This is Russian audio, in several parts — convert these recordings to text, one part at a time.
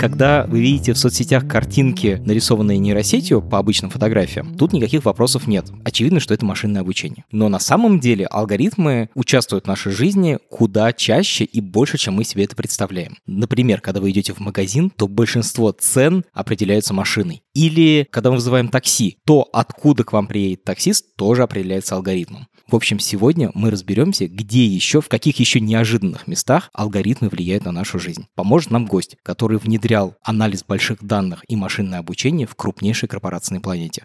Когда вы видите в соцсетях картинки, нарисованные нейросетью по обычным фотографиям, тут никаких вопросов нет. Очевидно, что это машинное обучение. Но на самом деле алгоритмы участвуют в нашей жизни куда чаще и больше, чем мы себе это представляем. Например, когда вы идете в магазин, то большинство цен определяются машиной. Или когда мы вызываем такси, то откуда к вам приедет таксист, тоже определяется алгоритмом. В общем, сегодня мы разберемся, где еще, в каких еще неожиданных местах алгоритмы влияют на нашу жизнь. Поможет нам гость, который внедрял анализ больших данных и машинное обучение в крупнейшей корпорации на планете.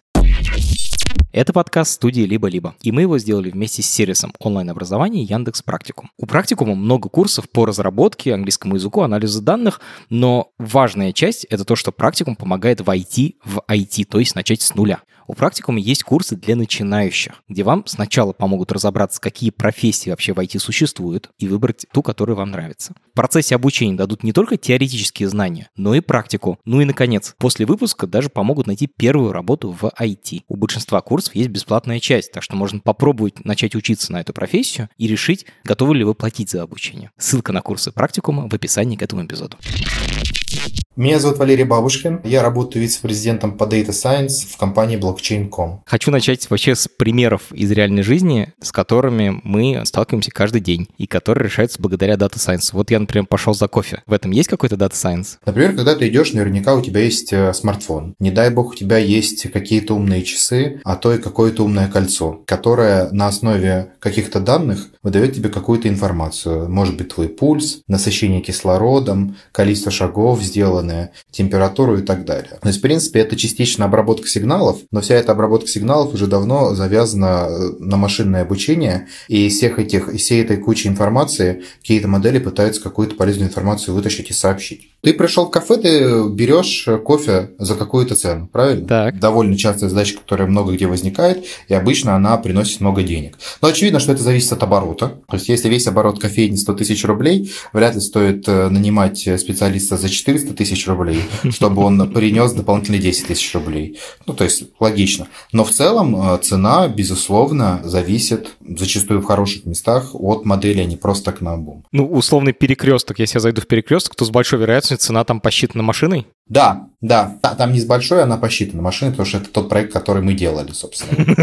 Это подкаст студии «Либо-либо», и мы его сделали вместе с сервисом онлайн-образования Яндекс Практикум. У Практикума много курсов по разработке, английскому языку, анализу данных, но важная часть — это то, что Практикум помогает войти в IT, то есть начать с нуля. У практикума есть курсы для начинающих, где вам сначала помогут разобраться, какие профессии вообще в IT существуют, и выбрать ту, которая вам нравится. В процессе обучения дадут не только теоретические знания, но и практику. Ну и, наконец, после выпуска даже помогут найти первую работу в IT. У большинства курсов есть бесплатная часть, так что можно попробовать начать учиться на эту профессию и решить, готовы ли вы платить за обучение. Ссылка на курсы практикума в описании к этому эпизоду. Меня зовут Валерий Бабушкин. Я работаю вице-президентом по Data Science в компании Blockchain.com. Хочу начать вообще с примеров из реальной жизни, с которыми мы сталкиваемся каждый день и которые решаются благодаря Data Science. Вот я, например, пошел за кофе. В этом есть какой-то Data Science? Например, когда ты идешь, наверняка у тебя есть э, смартфон. Не дай бог, у тебя есть какие-то умные часы, а то и какое-то умное кольцо, которое на основе каких-то данных выдает тебе какую-то информацию. Может быть, твой пульс, насыщение кислородом, количество шагов сделано сделанное, температуру и так далее. То есть, в принципе, это частично обработка сигналов, но вся эта обработка сигналов уже давно завязана э, на машинное обучение, и из всех этих, из всей этой кучи информации какие-то модели пытаются какую-то полезную информацию вытащить и сообщить. Ты пришел в кафе, ты берешь кофе за какую-то цену, правильно? Так. Довольно частая задача, которая много где возникает, и обычно она приносит много денег. Но очевидно, что это зависит от оборота. То есть, если весь оборот кофейни 100 тысяч рублей, вряд ли стоит э, нанимать специалиста за 400 тысяч рублей, чтобы он принес дополнительные 10 тысяч рублей. Ну, то есть, логично. Но в целом э, цена, безусловно, зависит зачастую в хороших местах от модели, а не просто так на обум. Ну, условный перекресток, если я зайду в перекресток, то с большой вероятностью цена там посчитана машиной? Да, да, там не с большой, она посчитана машиной, потому что это тот проект, который мы делали, собственно.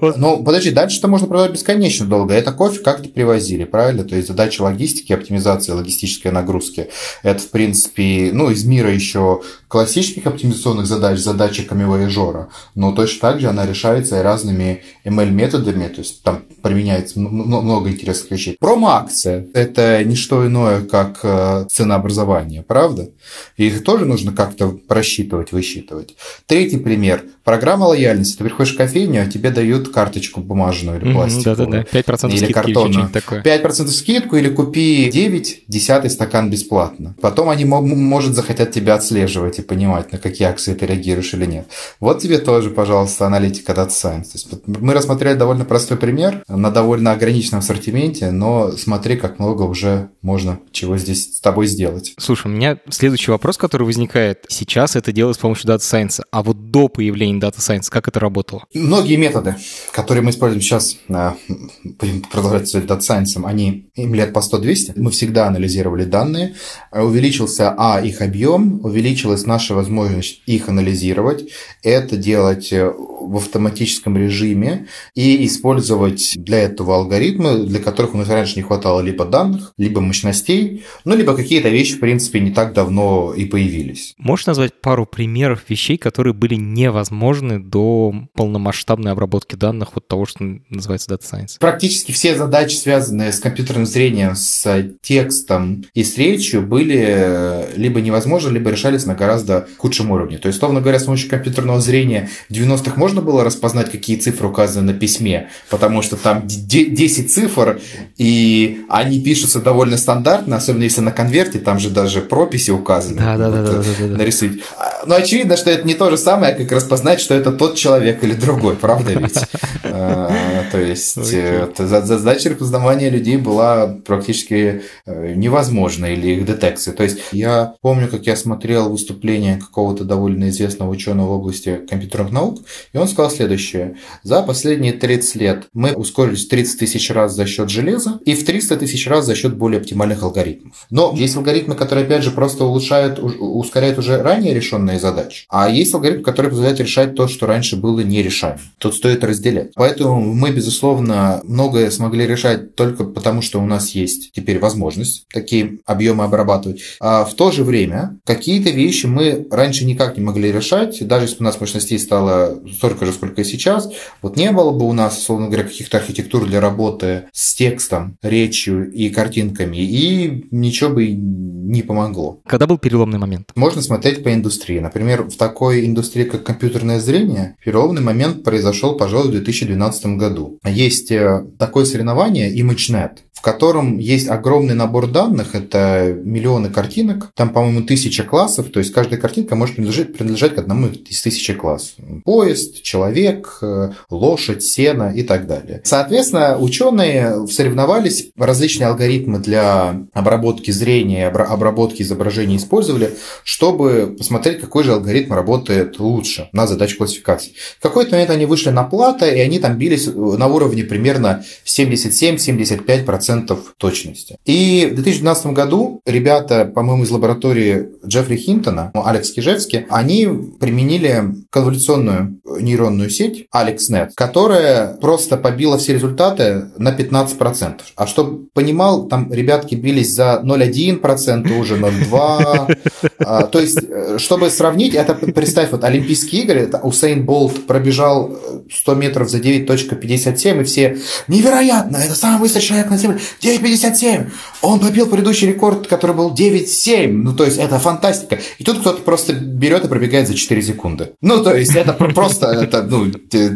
Ну, подожди, дальше-то можно продавать бесконечно долго. Это кофе как-то привозили, правильно? То есть задача логистики, оптимизации логистической нагрузки. Это, в принципе, ну, из мира еще классических оптимизационных задач, задачи камевояжора. Но точно так же она решается и разными ML-методами, то есть там применяется много интересных вещей. Промо-акция – это не что иное, как э, ценообразование, правда? Их тоже нужно как-то просчитывать, высчитывать. Третий пример. Программа лояльности. Ты приходишь в кофейню, а тебе дают карточку бумажную или пластиковую. Да-да-да, 5% или картонную. такое. 5% скидку или купи 9, десятый стакан бесплатно. Потом они, может, захотят тебя отслеживать и понимать, на какие акции ты реагируешь или нет. Вот тебе тоже, пожалуйста, аналитика Data Science. То есть мы рассмотрели довольно простой пример на довольно ограниченном ассортименте, но смотри, как много уже можно чего здесь с тобой сделать. Слушай, у меня следующий вопрос, который возникает. Сейчас это делают с помощью Data Science, а вот до появления Data Science, как это работало? Многие методы, которые мы используем сейчас, а, будем продолжать с Data Science, они им лет по 100-200. Мы всегда анализировали данные, увеличился, а, их объем, увеличилась наша возможность их анализировать, это делать э, в автоматическом режиме и использовать для этого алгоритмы, для которых у нас раньше не хватало либо данных, либо мощностей, ну, либо какие-то вещи, в принципе, не так давно и появились. Можешь назвать пару примеров вещей, которые были невозможны до полномасштабной обработки данных, вот того, что называется Data Science? Практически все задачи, связанные с компьютерным зрением, с текстом и с речью, были э, либо невозможны, либо решались на гораздо худшем уровне. То есть, условно говоря, с помощью компьютерного зрения в 90-х можно было распознать, какие цифры указаны на письме, потому что там 10 цифр, и они пишутся довольно стандартно, особенно если на конверте, там же даже прописи указаны. Да, да, да, да, да, да. Нарисуют. Но очевидно, что это не то же самое, как распознать знать, что это тот человек или другой, правда ведь? А, то есть задача распознавания людей была практически э, невозможна или их детекции. То есть я помню, как я смотрел выступление какого-то довольно известного ученого в области компьютерных наук, и он сказал следующее. За последние 30 лет мы ускорились в 30 тысяч раз за счет железа и в 300 тысяч раз за счет более оптимальных алгоритмов. Но есть алгоритмы, которые, опять же, просто улучшают, ускоряют уже ранее решенные задачи, а есть алгоритмы, которые позволяют решать то, что раньше было нерешаемо. Тут стоит разделять. Поэтому мы, безусловно, многое смогли решать только потому, что у нас есть теперь возможность такие объемы обрабатывать. А в то же время какие-то вещи мы раньше никак не могли решать, даже если бы у нас мощностей стало столько же, сколько и сейчас, вот не было бы у нас, условно говоря, каких-то архитектур для работы с текстом, речью и картинками, и ничего бы не помогло. Когда был переломный момент? Можно смотреть по индустрии. Например, в такой индустрии, как компьютерное зрение, переломный момент произошел, пожалуй, в 2012 году. Есть э, такое соревнование ImageNet, в котором есть огромный набор данных, это миллионы картинок, там, по-моему, тысяча классов, то есть каждая картинка может принадлежать, принадлежать к одному из тысячи классов. Поезд, человек, э, лошадь, сено и так далее. Соответственно, ученые соревновались, различные алгоритмы для обработки зрения, обработки изображений использовали, чтобы посмотреть, какой же алгоритм работает лучше на задачу классификации. В какой-то момент они вышли на плата, и они там бились на уровне примерно 77-75% 100% точности. И в 2012 году ребята, по-моему, из лаборатории Джеффри Хинтона, Алекс Кижевский, они применили конволюционную нейронную сеть AlexNet, которая просто побила все результаты на 15%. А чтобы понимал, там ребятки бились за 0,1%, уже 0,2%. А, то есть, э, чтобы сравнить, это представь, вот Олимпийские игры, это Усейн Болт пробежал 100 метров за 9.57, и все невероятно, это самый быстрый человек на Земле. 9.57. Он побил предыдущий рекорд, который был 9.7. Ну, то есть, это фантастика. И тут кто-то просто берет и пробегает за 4 секунды. Ну, то есть, это просто это, ну,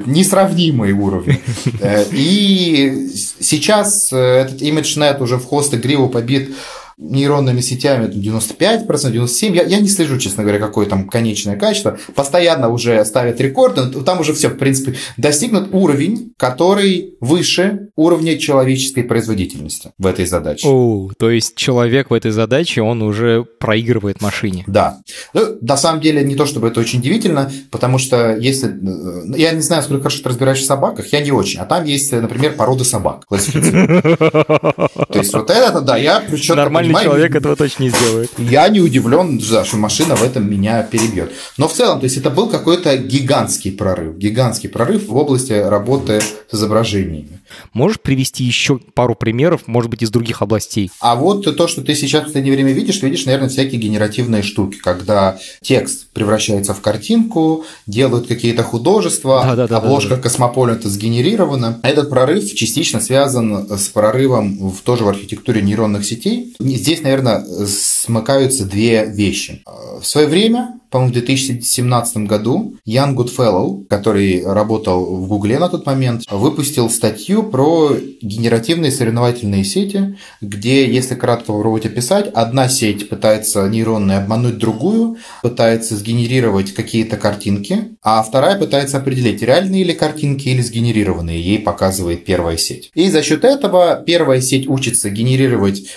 несравнимые уровни. Э, и сейчас э, этот ImageNet уже в хост игриву побит нейронными сетями 95%, 97%. Я, я не слежу, честно говоря, какое там конечное качество. Постоянно уже ставят рекорды. Там уже все, в принципе, достигнут уровень, который выше уровня человеческой производительности в этой задаче. О, то есть человек в этой задаче, он уже проигрывает машине. Да. Ну, на самом деле, не то чтобы это очень удивительно, потому что если... Э, я не знаю, сколько хорошо ты разбираешься в собаках, я не очень. А там есть, например, породы собак. То есть вот это, да, я причем нормальный понимаю, человек этого точно не сделает. Я не удивлен, да, что машина в этом меня перебьет. Но в целом, то есть это был какой-то гигантский прорыв, гигантский прорыв в области работы с изображениями. Можешь привести еще пару примеров, может быть, из других областей? А вот то, что ты сейчас в последнее время видишь, видишь, наверное, всякие генеративные штуки, когда текст превращается в картинку, делают какие-то художества, да, да, да, обложка да, да. Космополита сгенерирована. Этот прорыв частично связан с прорывом в тоже в архитектуре нейронных сетей. Здесь, наверное, смыкаются две вещи. В свое время по-моему, в 2017 году Ян Гудфеллоу, который работал в Гугле на тот момент, выпустил статью про генеративные соревновательные сети, где, если кратко попробовать описать, одна сеть пытается нейронная обмануть другую, пытается сгенерировать какие-то картинки, а вторая пытается определить, реальные ли картинки или сгенерированные, ей показывает первая сеть. И за счет этого первая сеть учится генерировать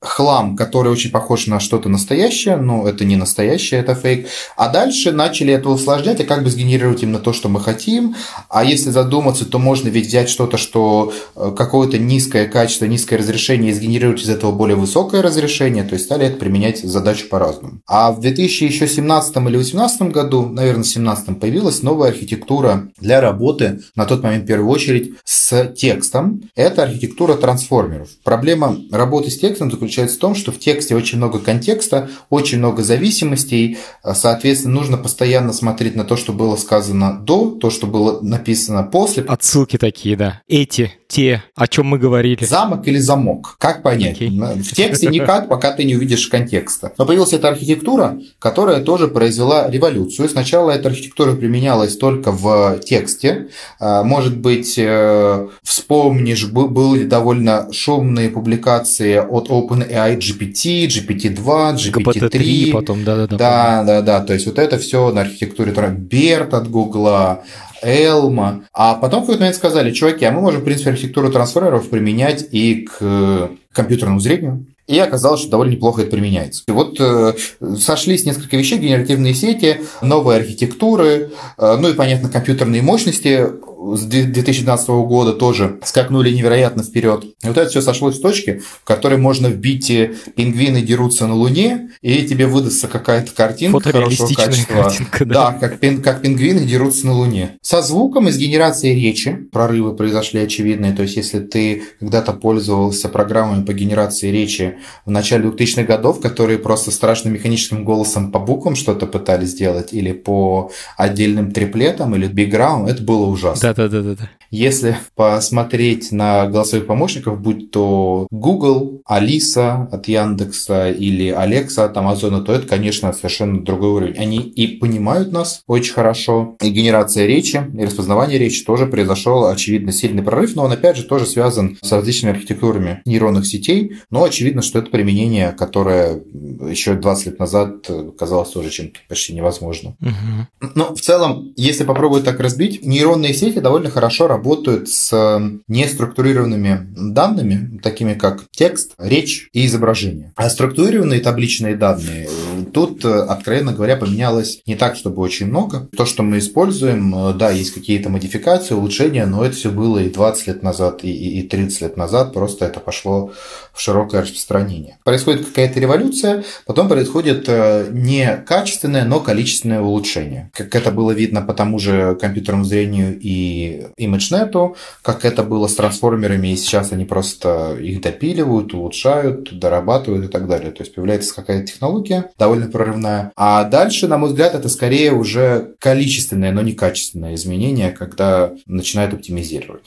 хлам, который очень похож на что-то настоящее, но это не настоящее, это фейк. А дальше начали это усложнять, а как бы сгенерировать именно то, что мы хотим. А если задуматься, то можно ведь взять что-то, что э, какое-то низкое качество, низкое разрешение, и сгенерировать из этого более высокое разрешение, то есть стали это применять задачу по-разному. А в 2017 или 2018 году, наверное, в 2017 появилась новая архитектура для работы, на тот момент в первую очередь, с текстом. Это архитектура трансформеров. Проблема работы с текстом заключается в том, что в тексте очень много контекста, очень много зависимостей, Соответственно, нужно постоянно смотреть на то, что было сказано до, то, что было написано после. Отсылки такие, да. Эти те, о чем мы говорили. Замок или замок? Как понять? Okay. В тексте никак, пока ты не увидишь контекста. Но появилась эта архитектура, которая тоже произвела революцию. Сначала эта архитектура применялась только в тексте. А, может быть, э, вспомнишь, были довольно шумные публикации от OpenAI GPT, GPT-2, GPT-3. потом, да-да-да. Да-да-да, то есть вот это все на архитектуре Берт от Гугла, Элма. А потом в какой-то момент сказали, чуваки, а мы можем, в принципе, архитектуру трансформеров применять и к компьютерному зрению. И оказалось, что довольно неплохо это применяется. И вот э, сошлись несколько вещей, генеративные сети, новые архитектуры, э, ну и, понятно, компьютерные мощности с 2012 года тоже скакнули невероятно вперед. И вот это все сошлось в точке, в которой можно вбить э, пингвины дерутся на Луне, и тебе выдастся какая-то картинка хорошего качества. Картинка, да, да как, пин, как пингвины дерутся на Луне. Со звуком из генерации речи прорывы произошли очевидные. То есть, если ты когда-то пользовался программами по генерации речи в начале 2000-х годов, которые просто страшным механическим голосом по буквам что-то пытались сделать, или по отдельным триплетам, или биграум, это было ужасно. Да, да, да, да, да. Если посмотреть на голосовых помощников, будь то Google, Алиса от Яндекса или Алекса от Амазона, то это, конечно, совершенно другой уровень. Они и понимают нас очень хорошо, и генерация речи, и распознавание речи тоже произошел, очевидно, сильный прорыв, но он, опять же, тоже связан с различными архитектурами нейронных сетей, но очевидно, что это применение, которое еще 20 лет назад казалось тоже чем-то почти невозможным. Угу. Но в целом, если попробовать так разбить, нейронные сети довольно хорошо работают с неструктурированными данными, такими как текст, речь и изображение. А структурированные табличные данные, тут, откровенно говоря, поменялось не так, чтобы очень много. То, что мы используем, да, есть какие-то модификации, улучшения, но это все было и 20 лет назад, и, и 30 лет назад, просто это пошло в широкое распространение. Происходит какая-то революция, потом происходит э, не качественное, но количественное улучшение. Как это было видно по тому же компьютерному зрению и ImageNet, как это было с трансформерами, и сейчас они просто их допиливают, улучшают, дорабатывают и так далее. То есть появляется какая-то технология довольно прорывная. А дальше, на мой взгляд, это скорее уже количественное, но не качественное изменение, когда начинают оптимизировать.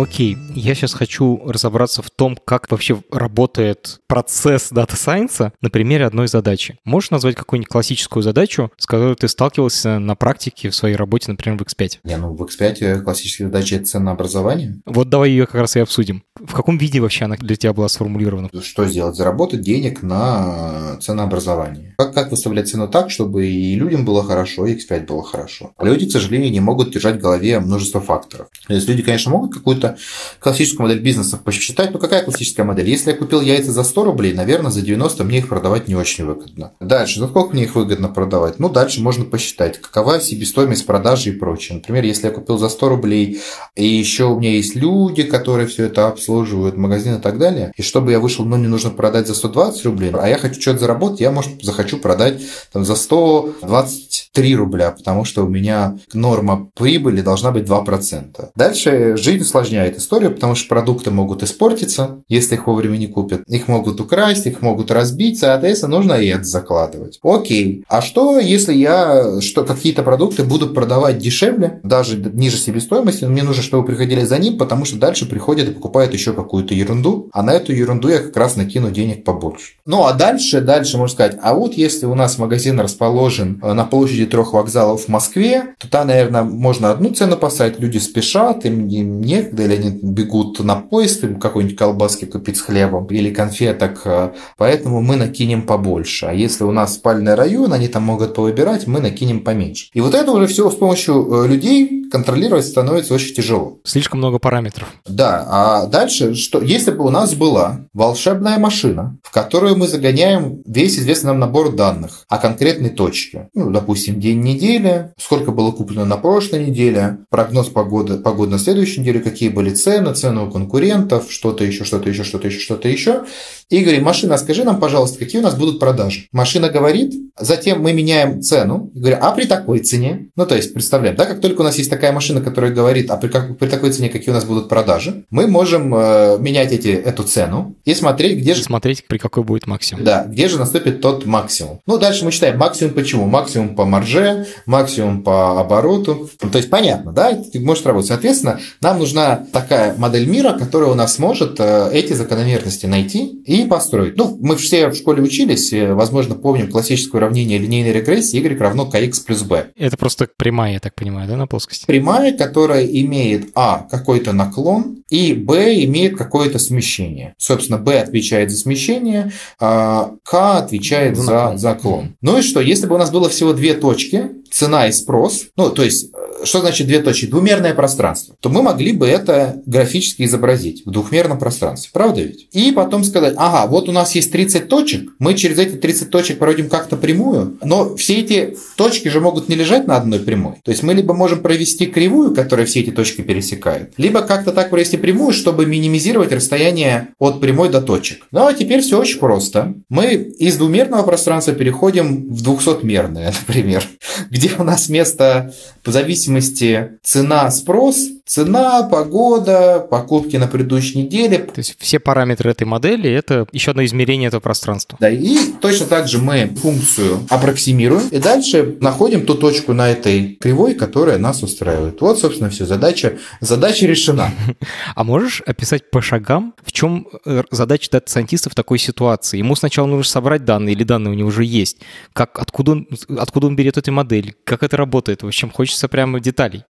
Окей, я сейчас хочу разобраться в том, как вообще работает процесс дата сайенса на примере одной задачи. Можешь назвать какую-нибудь классическую задачу, с которой ты сталкивался на практике в своей работе, например, в X5? Не, ну в X5 классическая задача – это ценообразование. Вот давай ее как раз и обсудим. В каком виде вообще она для тебя была сформулирована? Что сделать? Заработать денег на ценообразование. Как, как выставлять цену так, чтобы и людям было хорошо, и X5 было хорошо? Люди, к сожалению, не могут держать в голове множество факторов. То есть люди, конечно, могут какую-то какую-то классическую модель бизнеса посчитать, ну какая классическая модель? Если я купил яйца за 100 рублей, наверное, за 90 мне их продавать не очень выгодно. Дальше, за сколько мне их выгодно продавать? Ну, дальше можно посчитать, какова себестоимость продажи и прочее. Например, если я купил за 100 рублей, и еще у меня есть люди, которые все это обслуживают, магазин и так далее, и чтобы я вышел, ну, мне нужно продать за 120 рублей, а я хочу что-то заработать, я, может, захочу продать там, за 123 рубля, потому что у меня норма прибыли должна быть 2%. Дальше жизнь усложняется усложняет историю, потому что продукты могут испортиться, если их вовремя не купят. Их могут украсть, их могут разбить, соответственно, нужно и это закладывать. Окей. А что, если я что какие-то продукты буду продавать дешевле, даже ниже себестоимости, но мне нужно, чтобы приходили за ним, потому что дальше приходят и покупают еще какую-то ерунду, а на эту ерунду я как раз накину денег побольше. Ну, а дальше, дальше можно сказать, а вот если у нас магазин расположен э, на площади трех вокзалов в Москве, то там, наверное, можно одну цену поставить, люди спешат, им, им некогда, или они бегут на поезд, им какой-нибудь колбаски купить с хлебом или конфеток, э, поэтому мы накинем побольше. А если у нас спальный район, они там могут повыбирать, мы накинем поменьше. И вот это уже все с помощью э, людей контролировать становится очень тяжело. Слишком много параметров. Да, а дальше, что если бы у нас была волшебная машина, в которую мы загоняем весь известный нам набор данных о конкретной точке, ну, допустим, день недели, сколько было куплено на прошлой неделе, прогноз погоды, погоды на следующей неделе, какие были цены, цены у конкурентов, что-то еще, что-то еще, что-то еще, что-то еще. И говорим, машина, скажи нам, пожалуйста, какие у нас будут продажи. Машина говорит, затем мы меняем цену, и говорим, а при такой цене, ну то есть представляем, да, как только у нас есть такая машина, которая говорит, а при, как, при такой цене какие у нас будут продажи, мы можем э, менять эти, эту цену и смотреть, где же... Смотреть, при какой будет максимум. Да, где же наступит тот максимум. Ну, дальше мы считаем максимум почему? Максимум по марже, максимум по обороту. Ну, то есть, понятно, да, это может работать. Соответственно, нам нужна такая модель мира, которая у нас сможет э, эти закономерности найти и построить. Ну, мы все в школе учились, возможно, помним классическое уравнение линейной регрессии y равно kx плюс b. Это просто прямая, я так понимаю, да, на плоскости? Прямая, которая имеет а какой-то наклон и b имеет какое-то смещение. Собственно, b отвечает за смещение, а k отвечает за, за, клон. Ну и что, если бы у нас было всего две точки, цена и спрос, ну, то есть, э, что значит две точки? Двумерное пространство. То мы могли бы это графически изобразить в двухмерном пространстве. Правда ведь? И потом сказать, ага, вот у нас есть 30 точек, мы через эти 30 точек проводим как-то прямую, но все эти точки же могут не лежать на одной прямой. То есть мы либо можем провести кривую, которая все эти точки пересекает, либо как-то так провести прямую, чтобы минимизировать расстояние от прямой до точек. Ну а теперь все очень просто. Мы из двумерного пространства переходим в двухсотмерное, например, где у нас вместо по зависимости цена-спрос, цена, погода, покупки на предыдущей неделе. То есть все параметры этой модели – это еще одно измерение этого пространства. Да, и точно так же мы функцию аппроксимируем, и дальше находим ту точку на этой кривой, которая нас устраивает. Вот, собственно, все. Задача, задача решена. А можешь описать по шагам, в чем э, задача дата-сайентиста в такой ситуации? Ему сначала нужно собрать данные, или данные у него уже есть. Как, откуда, он, откуда он берет эту модель? Как это работает? В общем, хочется прямо деталей.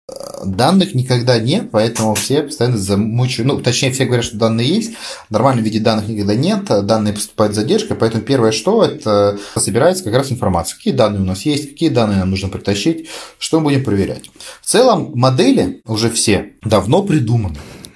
Данных никогда нет, поэтому все постоянно замучают. Ну, точнее, все говорят, что данные есть. В нормальном виде данных никогда нет. Данные поступают с задержкой, поэтому первое, что это собирается как раз информация. Какие данные у нас есть, какие данные нам нужно притащить, что мы будем проверять. В целом, модели уже все давно придуманы.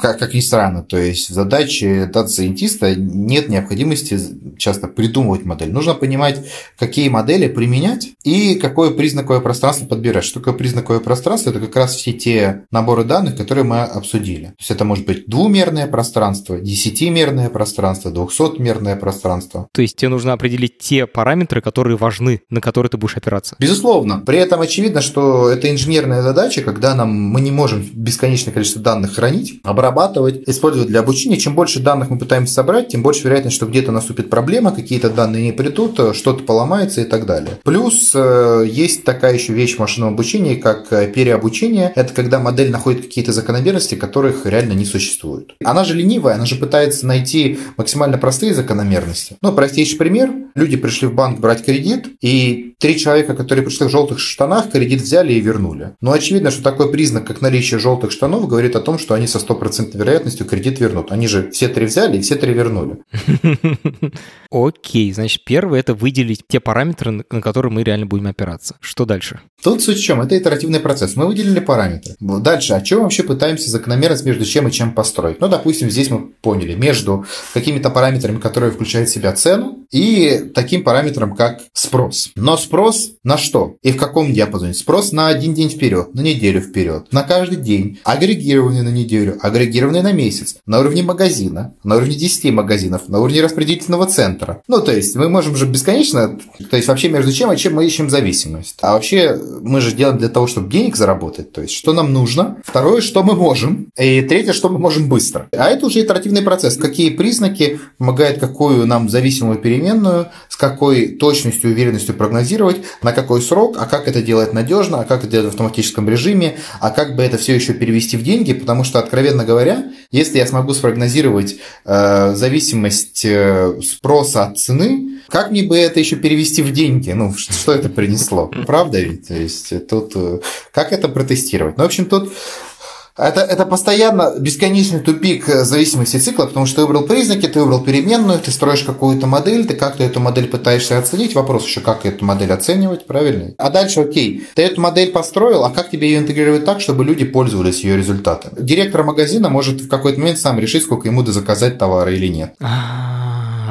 как, как ни странно, то есть в задаче дата-сайентиста нет необходимости часто придумывать модель. Нужно понимать, какие модели применять и какое признаковое пространство подбирать. Что такое признаковое пространство? Это как раз все те наборы данных, которые мы обсудили. То есть это может быть двумерное пространство, десятимерное пространство, двухсотмерное пространство. То есть тебе нужно определить те параметры, которые важны, на которые ты будешь опираться. Безусловно. При этом очевидно, что это инженерная задача, когда нам мы не можем бесконечное количество данных хранить, обрабатывать, использовать для обучения. Чем больше данных мы пытаемся собрать, тем больше вероятность, что где-то наступит проблема, какие-то данные не придут, что-то поломается и так далее. Плюс э, есть такая еще вещь в машинном обучении, как э, переобучение. Это когда модель находит какие-то закономерности, которых реально не существует. Она же ленивая, она же пытается найти максимально простые закономерности. Ну, простейший пример. Люди пришли в банк брать кредит, и три человека, которые пришли в желтых штанах, кредит взяли и вернули. Но очевидно, что такой признак, как наличие желтых штанов, говорит о том, что они со стопроцентной вероятностью кредит вернут. Они же все три взяли и все три вернули. Окей, значит, первое – это выделить те параметры, на которые мы реально будем опираться. Что дальше? Тут суть в чем? Это итеративный процесс. Мы выделили параметры. Дальше, а чем вообще пытаемся закономерность между чем и чем построить? Ну, допустим, здесь мы поняли, между какими-то параметрами, которые включают в себя цену, и таким параметром, как спрос. Но спрос на что? И в каком диапазоне? Спрос на один день вперед, на неделю вперед, на каждый день, агрегированный на неделю, агрегированный на месяц, на уровне магазина, на уровне 10 магазинов, на уровне распределительного центра. Ну, то есть мы можем же бесконечно, то есть вообще между чем и чем мы ищем зависимость. А вообще мы же делаем для того, чтобы денег заработать. То есть что нам нужно. Второе, что мы можем. И третье, что мы можем быстро. А это уже итеративный процесс. Какие признаки помогают какую нам зависимую переменную, с какой точностью и уверенностью прогнозировать, на какой срок, а как это делать надежно, а как это делать в автоматическом режиме, а как бы это все еще перевести в деньги, потому что, откровенно говоря, если я смогу спрогнозировать э, зависимость э, спроса от цены, как мне бы это еще перевести в деньги? Ну, что это принесло? Правда ведь? То есть тут э, как это протестировать? Ну, в общем, тут это, это постоянно бесконечный тупик зависимости цикла, потому что ты выбрал признаки, ты выбрал переменную, ты строишь какую-то модель, ты как-то эту модель пытаешься оценить. Вопрос еще, как эту модель оценивать, правильно? А дальше, окей, ты эту модель построил, а как тебе ее интегрировать так, чтобы люди пользовались ее результатами? Директор магазина может в какой-то момент сам решить, сколько ему заказать товара или нет.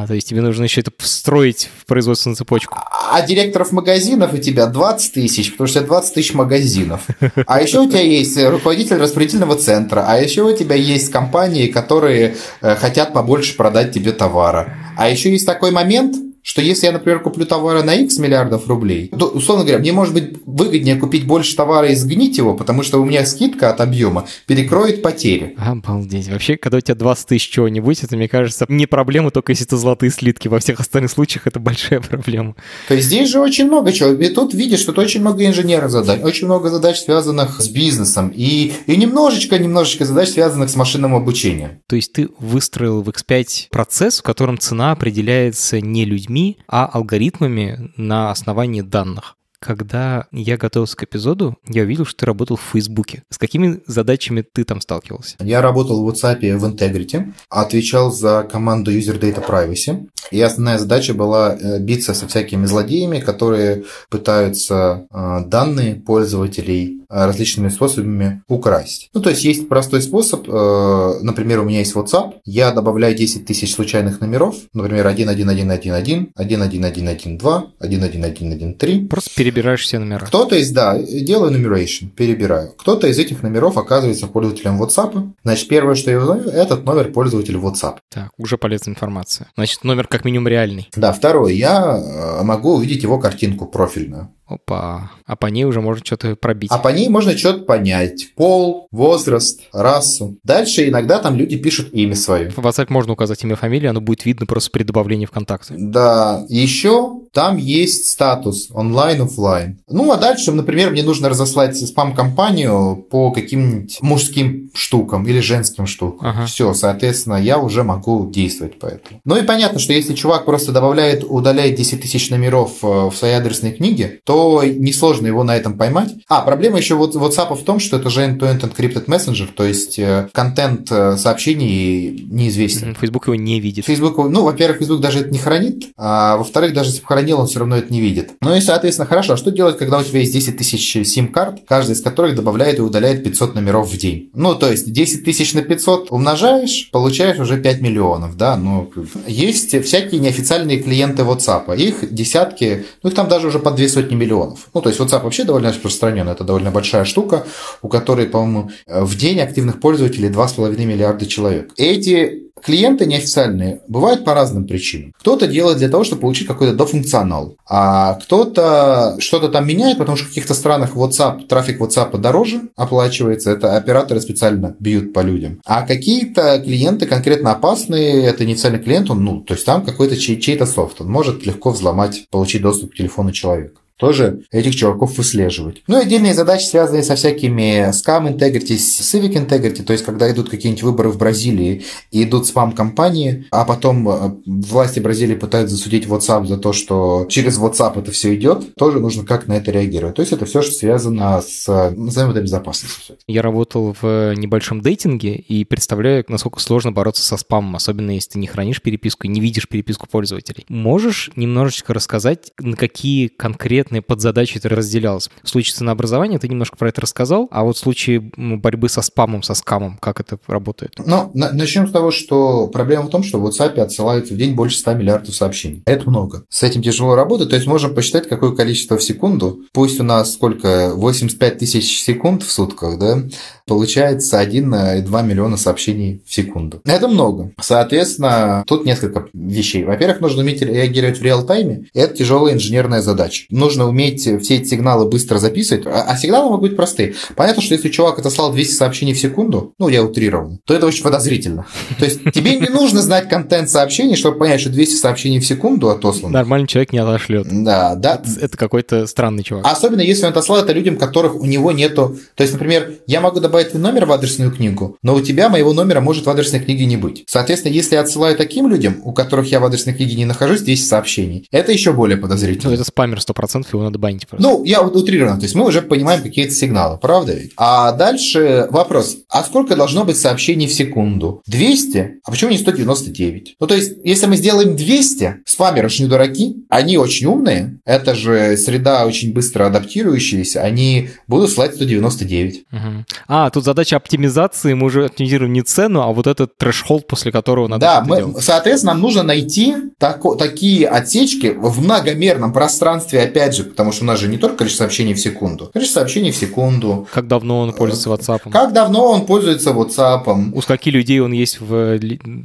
То есть тебе нужно еще это встроить в производственную цепочку. А директоров магазинов у тебя 20 тысяч, потому что 20 тысяч магазинов. А еще у тебя есть руководитель распределительного центра, а еще у тебя есть компании, которые э, хотят побольше продать тебе товара. А еще есть такой момент, что если я, например, куплю товары на X миллиардов рублей, то, условно говоря, мне может быть выгоднее купить больше товара и сгнить его, потому что у меня скидка от объема перекроет потери. Обалдеть. Вообще, когда у тебя 20 тысяч чего-нибудь, это, мне кажется, не проблема, только если это золотые слитки. Во всех остальных случаях это большая проблема. То есть здесь же очень много чего. И тут видишь, что очень много инженерных задач, очень много задач, связанных с бизнесом, и, и немножечко, немножечко задач, связанных с машинным обучением. То есть ты выстроил в X5 процесс, в котором цена определяется не людьми, а алгоритмами на основании данных когда я готовился к эпизоду, я увидел, что ты работал в Фейсбуке. С какими задачами ты там сталкивался? Я работал в WhatsApp в Integrity, отвечал за команду User Data Privacy. И основная задача была э, биться со всякими злодеями, которые пытаются э, данные пользователей э, различными способами украсть. Ну, то есть есть простой способ, например, у меня есть WhatsApp, я добавляю 10 тысяч случайных номеров, например, 11111, 11112, 11113. Просто перебираешь все номера. Кто-то из, да, делаю numeration, перебираю. Кто-то из этих номеров оказывается пользователем WhatsApp. Значит, первое, что я узнаю, этот номер пользователя WhatsApp. Так, уже полезная информация. Значит, номер как минимум реальный. Да, второе, я э, могу увидеть его картинку профильную. Опа. А по ней уже можно что-то пробить. А по ней можно что-то понять. Пол, возраст, расу. Дальше иногда там люди пишут имя свое. В WhatsApp можно указать имя, фамилию, оно будет видно просто при добавлении в контакты. Да. Еще там есть статус онлайн, офлайн. Ну, а дальше, например, мне нужно разослать спам-компанию по каким-нибудь мужским штукам или женским штукам. Ага. Все, соответственно, я уже могу действовать по этому. Ну и понятно, что если чувак просто добавляет, удаляет 10 тысяч номеров э, в своей адресной книге, то несложно его на этом поймать. А, проблема еще вот WhatsApp в том, что это же end-to-end encrypted messenger, то есть э, контент э, сообщений неизвестен. Facebook его не видит. Facebook, ну, во-первых, Facebook даже это не хранит, а во-вторых, даже если бы хранил, он все равно это не видит. Ну и, соответственно, хорошо, а что делать, когда у тебя есть 10 тысяч сим-карт, каждая из которых добавляет и удаляет 500 номеров в день? Ну, то есть 10 тысяч на 500 умножаешь, получаешь уже 5 миллионов, да, ну, есть всякие неофициальные клиенты WhatsApp, их десятки, ну, их там даже уже по две сотни миллионов. Ну, то есть WhatsApp вообще довольно распространен, это довольно большая штука, у которой, по-моему, в день активных пользователей 2,5 миллиарда человек. Эти клиенты неофициальные бывают по разным причинам. Кто-то делает для того, чтобы получить какой-то дофункционал, а кто-то что-то там меняет, потому что в каких-то странах WhatsApp, трафик WhatsApp дороже оплачивается, это операторы специально бьют по людям. А какие-то клиенты конкретно опасные, это неофициальный клиент, он, ну, то есть там какой-то чей- чей-то софт, он может легко взломать, получить доступ к телефону человека тоже этих чуваков выслеживать. Ну и отдельные задачи, связанные со всякими scam integrity, civic integrity, то есть когда идут какие-нибудь выборы в Бразилии и идут спам-компании, а потом э, власти Бразилии пытаются засудить WhatsApp за то, что через WhatsApp это все идет, тоже нужно как на это реагировать. То есть это все, что связано с, назовем это, безопасностью. Я работал в небольшом дейтинге и представляю, насколько сложно бороться со спамом, особенно если ты не хранишь переписку и не видишь переписку пользователей. Можешь немножечко рассказать, на какие конкретные конкретные подзадачи это разделялось. В случае ценообразования ты немножко про это рассказал, а вот в случае борьбы со спамом, со скамом, как это работает? Ну, начнем с того, что проблема в том, что в WhatsApp отсылается в день больше 100 миллиардов сообщений. Это много. С этим тяжело работать, то есть можем посчитать, какое количество в секунду. Пусть у нас сколько, 85 тысяч секунд в сутках, да, получается 1,2 миллиона сообщений в секунду. Это много. Соответственно, тут несколько вещей. Во-первых, нужно уметь реагировать в реал-тайме. Это тяжелая инженерная задача. Нужно уметь все эти сигналы быстро записывать. А, а сигналы могут быть простые. Понятно, что если чувак отослал 200 сообщений в секунду, ну, я утрирован, то это очень подозрительно. То есть тебе не нужно знать контент сообщений, чтобы понять, что 200 сообщений в секунду отослано. Нормальный человек не отошлет. Да, да. Это какой-то странный чувак. Особенно если он отослал это людям, которых у него нету. То есть, например, я могу добавить добавить твой номер в адресную книгу, но у тебя моего номера может в адресной книге не быть. Соответственно, если я отсылаю таким людям, у которых я в адресной книге не нахожусь, 200 сообщений, это еще более подозрительно. Ну, это спамер 100%, его надо банить просто. Ну, я утрированно, то есть мы уже понимаем какие-то сигналы, правда ведь? А дальше вопрос, а сколько должно быть сообщений в секунду? 200? А почему не 199? Ну, то есть, если мы сделаем 200, спамеры же не дураки, они очень умные, это же среда очень быстро адаптирующаяся, они будут слать 199. Угу. А, а, тут задача оптимизации, мы уже оптимизируем не цену, а вот этот трэш-холд, после которого надо Да, мы, соответственно, нам нужно найти тако, такие отсечки в многомерном пространстве, опять опять же, потому что у нас же не только количество сообщений в секунду, количество сообщений в секунду. Как давно он пользуется WhatsApp? Как давно он пользуется WhatsApp? У скольки людей он есть в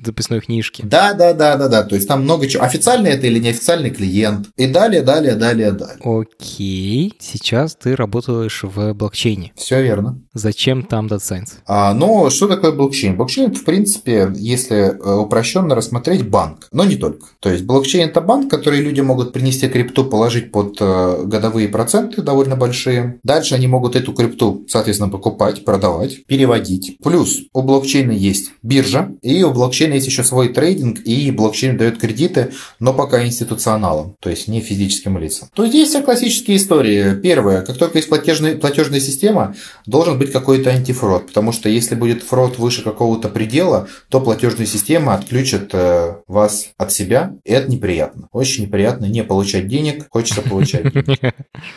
записной книжке? Да, да, да, да, да. То есть там много чего. Официальный это или неофициальный клиент. И далее, далее, далее, далее. Окей. Сейчас ты работаешь в блокчейне. Все верно. Зачем там Data Science? А, ну, что такое блокчейн? Блокчейн в принципе, если э, упрощенно рассмотреть, банк. Но не только. То есть блокчейн это банк, который люди могут принести крипту, положить под э, годовые проценты довольно большие. Дальше они могут эту крипту, соответственно, покупать, продавать, переводить. Плюс у блокчейна есть биржа, и у блокчейна есть еще свой трейдинг, и блокчейн дает кредиты, но пока институционалам, то есть не физическим лицам. То есть есть все классические истории. Первое, как только есть платежная, платежная система, должен быть какой-то антифрод, потому что если будет фрод выше какого-то предела, то платежная система отключит э, вас от себя, и это неприятно. Очень неприятно не получать денег, хочется получать.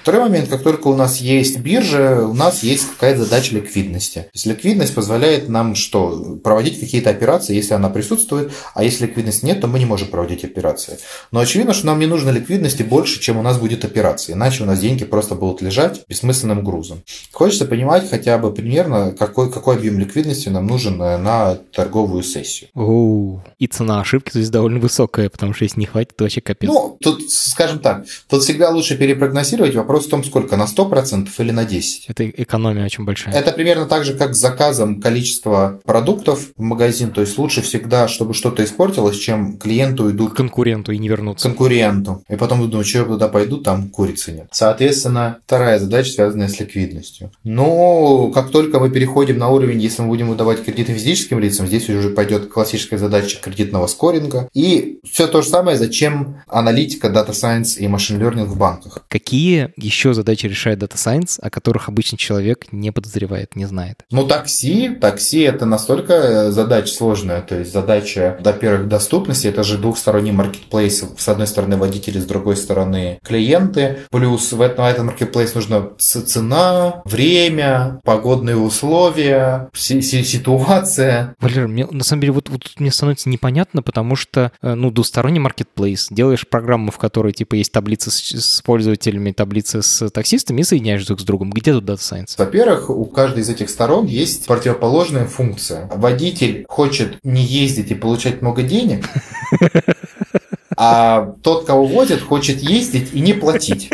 Второй момент, как только у нас есть биржа, у нас есть какая-то задача ликвидности. То есть ликвидность позволяет нам что? Проводить какие-то операции, если она присутствует, а если ликвидности нет, то мы не можем проводить операции. Но очевидно, что нам не нужно ликвидности больше, чем у нас будет операции, иначе у нас деньги просто будут лежать бессмысленным грузом. Хочется понимать хотя бы примерно, какой, какой объем ликвидности нам нужен э, на торговую сессию. Оу, и цена ошибки здесь довольно высокая, потому что если не хватит, то вообще капец. Ну, тут, скажем так, тут всегда лучше перепрогнозировать. Вопрос в том, сколько, на 100% или на 10%. Это экономия очень большая. Это примерно так же, как с заказом количества продуктов в магазин. То есть лучше всегда, чтобы что-то испортилось, чем клиенту идут... К конкуренту и не вернуться. Конкуренту. И потом думаю, что я туда пойду, там курицы нет. Соответственно, вторая задача, связанная с ликвидностью. Но как только мы переходим на уровень, если мы будем выдавать кредиты физическим лицам, здесь уже пойдет классическая задача кредитного скоринга. И все то же самое, зачем аналитика, Science и Learning в банках. Какие еще задачи решает Data Science, о которых обычный человек не подозревает, не знает? Ну, такси, такси это настолько э, задача сложная, то есть задача, во-первых, доступности, это же двухсторонний маркетплейс, с одной стороны водители, с другой стороны клиенты, плюс в этом, этом маркетплейс нужна цена, время, погодные условия, ситуация. Валер, мне, на самом деле вот, вот мне становится непонятно, потому что, э, ну, двусторонний маркетплейс, делаешь программу, в которой, типа, есть таблица с, с пользователями, таблица с таксистами и соединяешь друг с другом. Где тут Data Science? Во-первых, у каждой из этих сторон есть противоположная функция. Водитель хочет не ездить и получать много денег, а тот, кого возят, хочет ездить и не платить.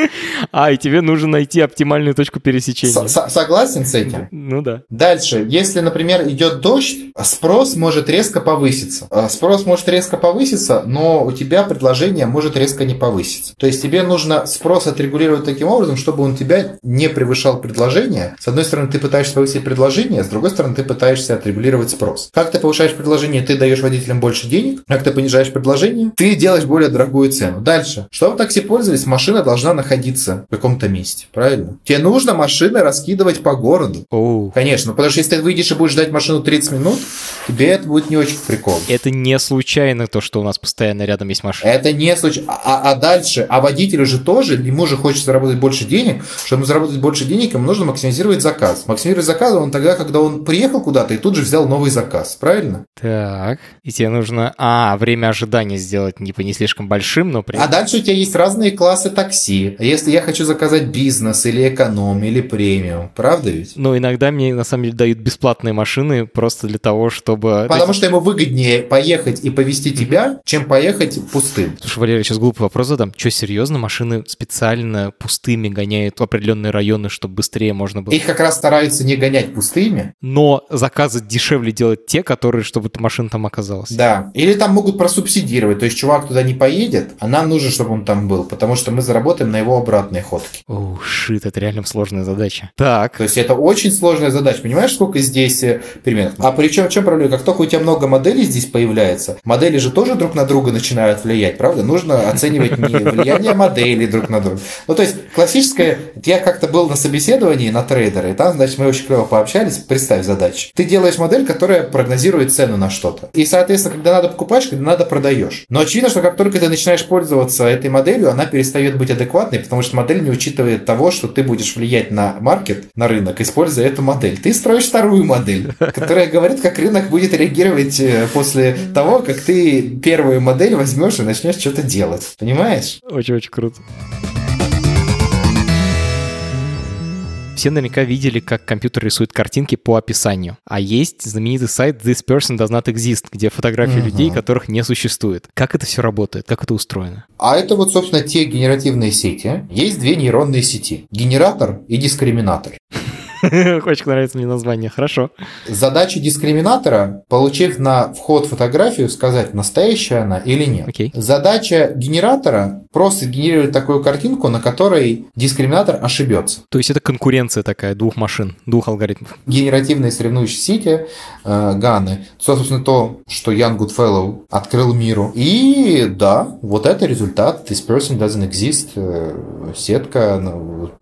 А, и тебе нужно найти оптимальную точку пересечения. С согласен с этим? Ну да. Дальше, если, например, идет дождь, спрос может резко повыситься. А, спрос может резко повыситься, но у тебя предложение может резко не повыситься. То есть тебе нужно спрос отрегулировать таким образом, чтобы он тебя не превышал предложение. С одной стороны, ты пытаешься повысить предложение, с другой стороны, ты пытаешься отрегулировать спрос. Как ты повышаешь предложение, ты даешь водителям больше денег. Как ты понижаешь предложение, ты делаешь более дорогую цену. Дальше. Чтобы такси пользовались, машина должна находиться в каком-то месте. Правильно? Тебе нужно машины раскидывать по городу. Оу. Конечно. Потому что если ты выйдешь и будешь ждать машину 30 минут, тебе это будет не очень прикол. Это не случайно то, что у нас постоянно рядом есть машина. Это не случайно. А, а дальше, а водителю же тоже, ему же хочется заработать больше денег. Чтобы заработать больше денег, ему нужно максимизировать заказ. Максимизировать заказ он тогда, когда он приехал куда-то и тут же взял новый заказ. Правильно? Так. И тебе нужно, а, время ожидания сделать не, не слишком большим, но при А дальше у тебя есть разные классы такси. Если я хочу заказать бизнес или эконом или премиум, правда ведь? Но иногда мне на самом деле дают бесплатные машины просто для того, чтобы... Потому что ему выгоднее поехать и повезти тебя, чем поехать пустым. Слушай, Валерий, сейчас глупый вопрос задам. Что, серьезно, машины специально пустыми гоняют в определенные районы, чтобы быстрее можно было... Их как раз стараются не гонять пустыми. Но заказы дешевле делать те, которые, чтобы эта машина там оказалась. Да. Или там могут просубсидировать. То есть чувак туда не поедет, а нам нужно, чтобы он там был, потому что мы заработаем на его обратной ходке. О, шит, это реально сложная задача. Так. То есть это очень сложная задача. Понимаешь, сколько здесь э, перемен? А причем в чем проблема? Как только у тебя много моделей здесь появляется, модели же тоже друг на друга начинают влиять, правда? Нужно оценивать не влияние моделей друг на друга. Ну, то есть классическое... Я как-то был на собеседовании на трейдера, и там, значит, мы очень клево пообщались. Представь задачу. Ты делаешь модель, которая прогнозирует цену на что-то. И, соответственно, когда надо покупаешь, когда надо продаешь. Но очевидно, что как только ты начинаешь пользоваться этой моделью, она перестает быть адекватной, потому что модель не учитывает того, что ты будешь влиять на маркет, на рынок, используя эту модель. Ты строишь вторую модель, которая говорит, как рынок будет реагировать э, после того, как ты первую модель возьмешь и начнешь что-то делать. Понимаешь? Очень-очень круто. Все наверняка видели, как компьютер рисует картинки по описанию. А есть знаменитый сайт This Person Does Not Exist, где фотографии uh-huh. людей, которых не существует. Как это все работает? Как это устроено? А это вот, собственно, те генеративные сети. Есть две нейронные сети. Генератор и дискриминатор. Очень нравится мне название, хорошо. Задача дискриминатора, получив на вход фотографию, сказать, настоящая она или нет. Okay. Задача генератора просто генерировать такую картинку, на которой дискриминатор ошибется. То есть это конкуренция такая двух машин, двух алгоритмов. Генеративные соревнующие сети, э, GAN ы, собственно, то, что Ян Гудфеллоу открыл миру. И да, вот это результат. This person doesn't exist. Э, сетка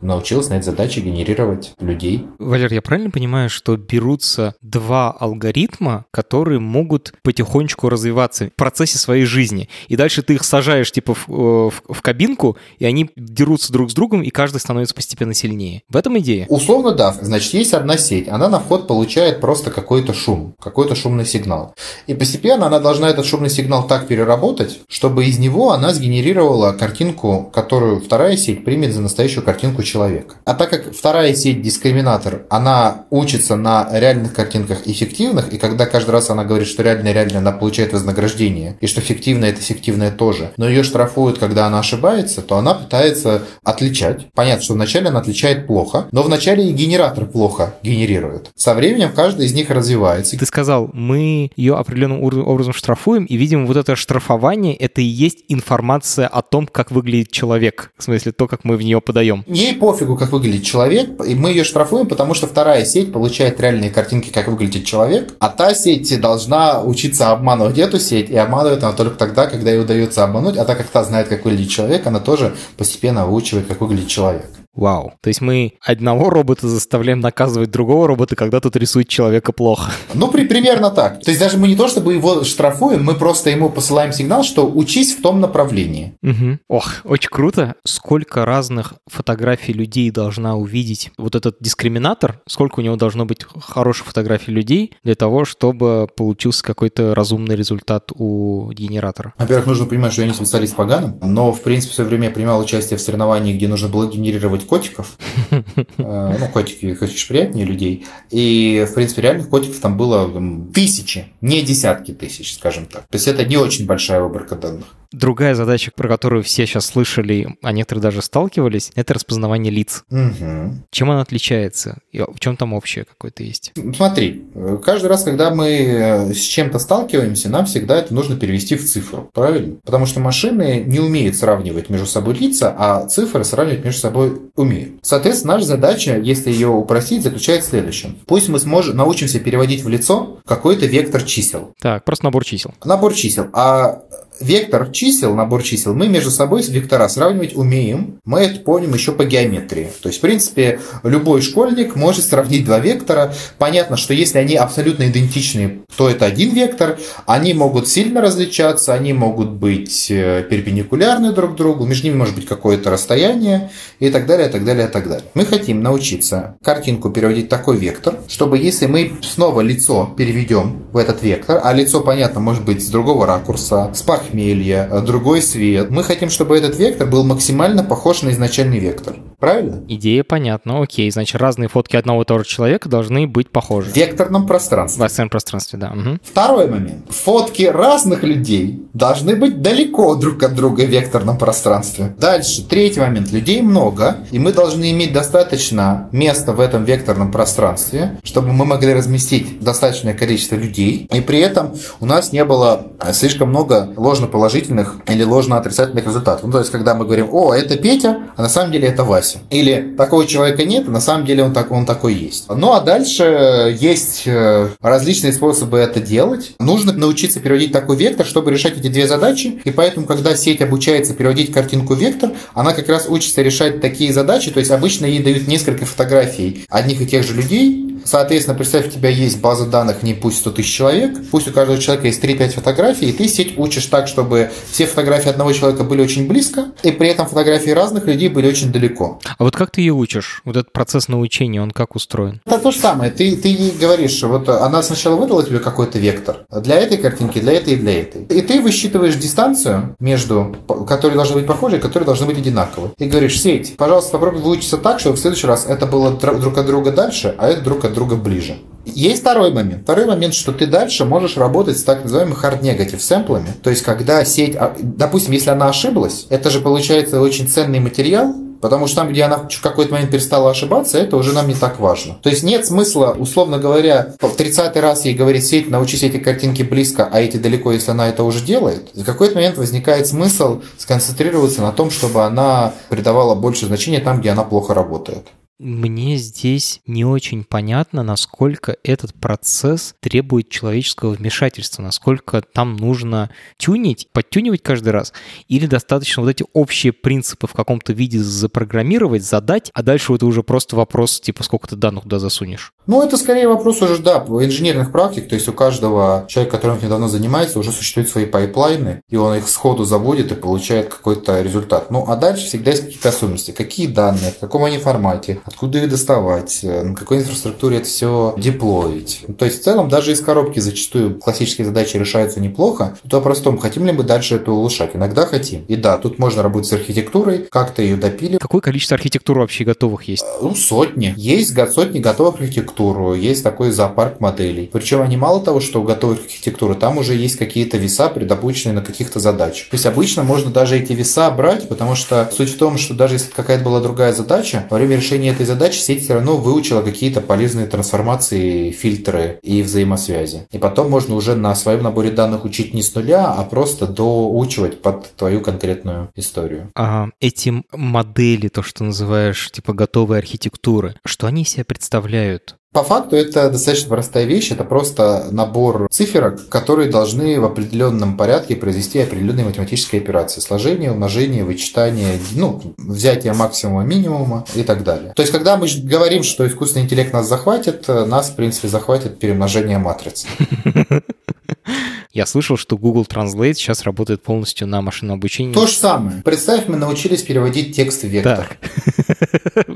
научилась на этой задаче генерировать людей. Валер, я правильно понимаю, что берутся два алгоритма, которые могут потихонечку развиваться в процессе своей жизни, и дальше ты их сажаешь типа в, э, в, кабинку, и они дерутся друг с другом, и каждый становится постепенно сильнее. В этом идея? Условно, да. Значит, есть одна сеть, она на вход получает просто какой-то шум, какой-то шумный сигнал. И постепенно она должна этот шумный сигнал так переработать, чтобы из него она сгенерировала картинку, которую вторая сеть примет за настоящую картинку человека. А так как вторая сеть дискриминация аниматор, она учится на реальных картинках эффективных, и когда каждый раз она говорит, что реально-реально она получает вознаграждение, и что фиктивное это фиктивное тоже, но ее штрафуют, когда она ошибается, то она пытается отличать. Понятно, что вначале она отличает плохо, но вначале и генератор плохо генерирует. Со временем каждый из них развивается. Ты сказал, мы ее определенным образом штрафуем, и, видимо, вот это штрафование, это и есть информация о том, как выглядит человек. В смысле, то, как мы в нее подаем. Ей пофигу, как выглядит человек, и мы ее штрафуем, потому что вторая сеть получает реальные картинки, как выглядит человек, а та сеть должна учиться обманывать эту сеть, и обманывает она только тогда, когда ей удается обмануть, а так как та знает, как выглядит человек, она тоже постепенно выучивает, как выглядит человек. Вау. То есть мы одного робота заставляем наказывать другого робота, когда тот рисует человека плохо. Ну, при, примерно так. То есть даже мы не то чтобы его штрафуем, мы просто ему посылаем сигнал, что учись в том направлении. Угу. Ох, очень круто. Сколько разных фотографий людей должна увидеть вот этот дискриминатор, сколько у него должно быть хороших фотографий людей для того, чтобы получился какой-то разумный результат у генератора? Во-первых, нужно понимать, что я не специалист по ганам, но, в принципе, в свое время я принимал участие в соревновании, где нужно было генерировать котиков. Э, ну, котики, хочешь, приятнее людей. И, в принципе, реальных котиков там было тысячи, не десятки тысяч, скажем так. То есть это не очень большая выборка данных. Другая задача, про которую все сейчас слышали, а некоторые даже сталкивались, это распознавание лиц. Угу. Чем оно отличается? И в чем там общее какое-то есть? Смотри, каждый раз, когда мы э, с чем-то сталкиваемся, нам всегда это нужно перевести в цифру, правильно? Потому что машины не умеют сравнивать между собой лица, а цифры сравнивать между собой умеют. Соответственно, наша задача, если ее упростить, заключается в следующем. Пусть мы сможем, научимся переводить в лицо какой-то вектор чисел. Так, просто набор чисел. Набор чисел. А вектор чисел, набор чисел, мы между собой вектора сравнивать умеем. Мы это помним еще по геометрии. То есть, в принципе, любой школьник может сравнить два вектора. Понятно, что если они абсолютно идентичны, то это один вектор. Они могут сильно различаться, они могут быть э, перпендикулярны друг другу, между ними может быть какое-то расстояние и так далее, и так далее, и так далее. Мы хотим научиться картинку переводить такой вектор, чтобы если мы снова лицо переведем в этот вектор, а лицо, понятно, может быть с другого ракурса, с пах похмелья, а другой свет. Мы хотим, чтобы этот вектор был максимально похож на изначальный вектор. Правильно? Идея понятна. Окей, значит, разные фотки одного и того же человека должны быть похожи. В векторном пространстве. В векторном пространстве, да. Угу. Второй момент. Фотки разных людей должны быть далеко друг от друга в векторном пространстве. Дальше, третий момент. Людей много, и мы должны иметь достаточно места в этом векторном пространстве, чтобы мы могли разместить достаточное количество людей, и при этом у нас не было слишком много ложно-положительных или ложно-отрицательных результатов. Ну, то есть, когда мы говорим, о, это Петя, а на самом деле это Вася классе. Или такого человека нет, на самом деле он, так, он такой есть. Ну а дальше есть э, различные способы это делать. Нужно научиться переводить такой вектор, чтобы решать эти две задачи. И поэтому, когда сеть обучается переводить картинку в вектор, она как раз учится решать такие задачи. То есть обычно ей дают несколько фотографий одних и тех же людей, Соответственно, представь, у тебя есть база данных, не пусть 100 тысяч человек, пусть у каждого человека есть 3-5 фотографий, и ты сеть учишь так, чтобы все фотографии одного человека были очень близко, и при этом фотографии разных людей были очень далеко. А вот как ты ее учишь? Вот этот процесс научения, он как устроен? Это то же самое. Ты, ты ей говоришь, вот она сначала выдала тебе какой-то вектор для этой картинки, для этой и для этой. И ты высчитываешь дистанцию между, которые должны быть похожи и которые должны быть одинаковы. И говоришь, сеть, пожалуйста, попробуй выучиться так, чтобы в следующий раз это было друг от друга дальше, а это друг от друга ближе. Есть второй момент. Второй момент, что ты дальше можешь работать с так называемыми hard negative сэмплами. То есть, когда сеть, а, допустим, если она ошиблась, это же получается очень ценный материал, Потому что там, где она в какой-то момент перестала ошибаться, это уже нам не так важно. То есть нет смысла, условно говоря, в 30-й раз ей говорить сеть, научись эти картинки близко, а эти далеко, если она это уже делает. В какой-то момент возникает смысл сконцентрироваться на том, чтобы она придавала больше значения там, где она плохо работает. Мне здесь не очень понятно, насколько этот процесс требует человеческого вмешательства, насколько там нужно тюнить, подтюнивать каждый раз, или достаточно вот эти общие принципы в каком-то виде запрограммировать, задать, а дальше это уже просто вопрос, типа, сколько ты данных туда засунешь. Ну, это скорее вопрос уже, да, инженерных практик, то есть у каждого человека, которым недавно занимается, уже существуют свои пайплайны, и он их сходу заводит и получает какой-то результат. Ну, а дальше всегда есть какие-то особенности. Какие данные, в каком они формате, откуда их доставать, э, на какой инфраструктуре это все деплоить. То есть в целом даже из коробки зачастую классические задачи решаются неплохо. Тут вопрос в том, хотим ли мы дальше это улучшать. Иногда хотим. И да, тут можно работать с архитектурой, как-то ее допили. Какое количество архитектур вообще готовых есть? Э, ну, сотни. Есть сотни готовых архитектур, есть такой зоопарк моделей. Причем они мало того, что готовят архитектуру, там уже есть какие-то веса, предопущенные на каких-то задачах. То есть обычно можно даже эти веса брать, потому что суть в том, что даже если какая-то была другая задача, во время решения этой задачи сеть все равно выучила какие-то полезные трансформации, фильтры и взаимосвязи. И потом можно уже на своем наборе данных учить не с нуля, а просто доучивать под твою конкретную историю. А эти модели, то, что называешь, типа готовые архитектуры, что они себя представляют? По факту это достаточно простая вещь, это просто набор циферок, которые должны в определенном порядке произвести определенные математические операции. Сложение, умножение, вычитание, ну, взятие максимума, минимума и так далее. То есть, когда мы говорим, что искусственный интеллект нас захватит, нас, в принципе, захватит перемножение матриц. Я слышал, что Google Translate сейчас работает полностью на машинном обучении. То же самое. Представь, мы научились переводить текст в вектор. Так.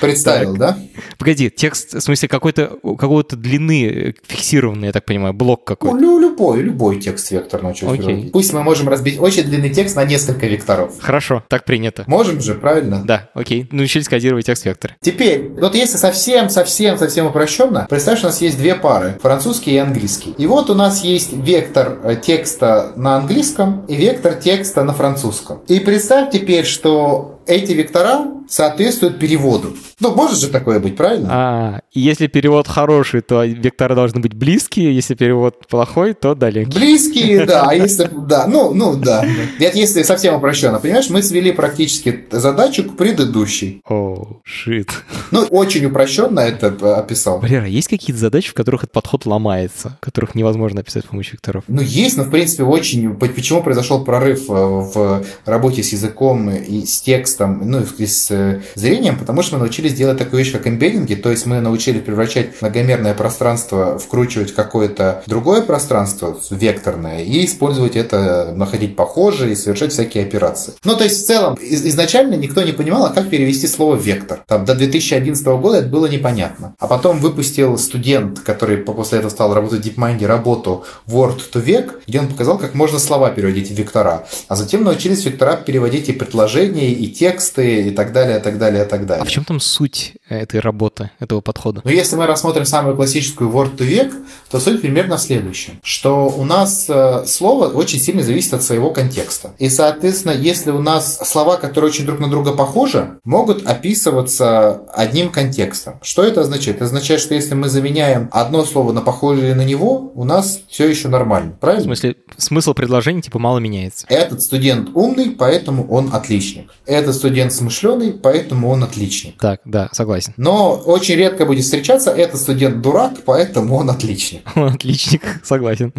Представил, так. да? Погоди, текст, в смысле, какой-то какого-то длины фиксированный, я так понимаю, блок какой-то. Ну, любой, любой текст вектор научился Окей. переводить. Пусть мы можем разбить очень длинный текст на несколько векторов. Хорошо, так принято. Можем же, правильно? Да, окей. Научились кодировать текст вектор. Теперь, вот если совсем, совсем, совсем упрощенно, представь, что у нас есть две пары, французский и английский. И вот у нас есть вектор э, текста на английском и вектор текста на французском. И представь теперь, что эти вектора соответствуют переводу. Ну, может же такое быть, правильно? А, если перевод хороший, то векторы должны быть близкие, если перевод плохой, то далекие. Близкие, да, а если, да, ну, ну, да. Это если совсем упрощенно, понимаешь, мы свели практически задачу к предыдущей. О, шит. Ну, очень упрощенно это описал. Валера, есть какие-то задачи, в которых этот подход ломается, которых невозможно описать с помощью векторов? Ну, есть, но, в принципе, очень... Почему произошел прорыв э, в работе с языком и с текстом, ну, и с э, зрением? Потому что мы научились делать такую вещь, как эмбеддинги, то есть мы научились превращать многомерное пространство, вкручивать какое-то другое пространство, векторное, и использовать это, находить похожие и совершать всякие операции. Ну, то есть, в целом, изначально никто не понимал, а как перевести слово «вектор». Там, до 2011 года это было непонятно. А потом выпустил студент, который после этого стал работать в DeepMind, работу Word to Vec, где он показал, как можно слова переводить в вектора. А затем научились вектора переводить и предложения, и тексты, и так далее, и так далее, и так далее. А в чем там суть этой работы, этого подхода? Ну, если мы рассмотрим самую классическую Word to Vec, то суть примерно в следующем, что у нас э, слово очень сильно зависит от своего контекста. И, соответственно, если у нас слова, которые очень друг на друга похожи, могут описываться одним контекстом. Что это означает? Это означает, что если мы заменяем одно слово на похожее на него, у нас все еще нормально. Правильно? В смысле, смысл предложения типа мало меняется. Этот студент умный, поэтому он отличник. Этот студент смышленый, поэтому он отличник. Так, да, согласен. Но очень редко будет встречаться этот студент дурак, поэтому он отличник. Он отличник, согласен.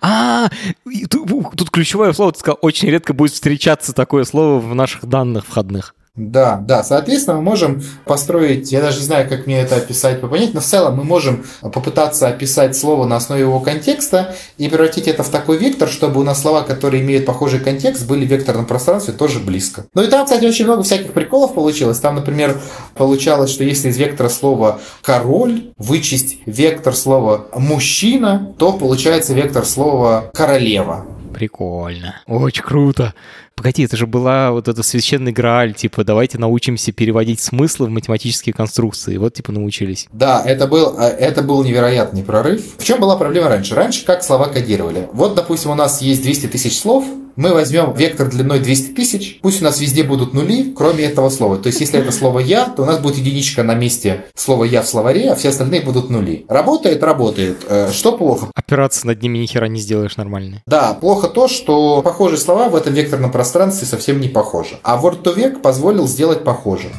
А, тут, тут ключевое слово, ты сказал, очень редко будет встречаться такое слово в наших данных входных. Да, да. Соответственно, мы можем построить, я даже не знаю, как мне это описать, понять, но в целом мы можем попытаться описать слово на основе его контекста и превратить это в такой вектор, чтобы у нас слова, которые имеют похожий контекст, были в векторном пространстве тоже близко. Ну и там, кстати, очень много всяких приколов получилось. Там, например, получалось, что если из вектора слова «король» вычесть вектор слова «мужчина», то получается вектор слова «королева». Прикольно. Очень круто. Погоди, это же была вот эта священный грааль, типа, давайте научимся переводить смыслы в математические конструкции. Вот, типа, научились. Да, это был, э, это был невероятный прорыв. В чем была проблема раньше? Раньше как слова кодировали? Вот, допустим, у нас есть 200 тысяч слов, мы возьмем вектор длиной 200 тысяч, пусть у нас везде будут нули, кроме этого слова. То есть, если это слово «я», то у нас будет единичка на месте слова «я» в словаре, а все остальные будут нули. Работает? Работает. Э, что плохо? Операции над ними ни хера не сделаешь нормально. Да, плохо то, что похожие слова в этом векторном пространстве совсем не похожи. А Word to Vec позволил сделать похоже.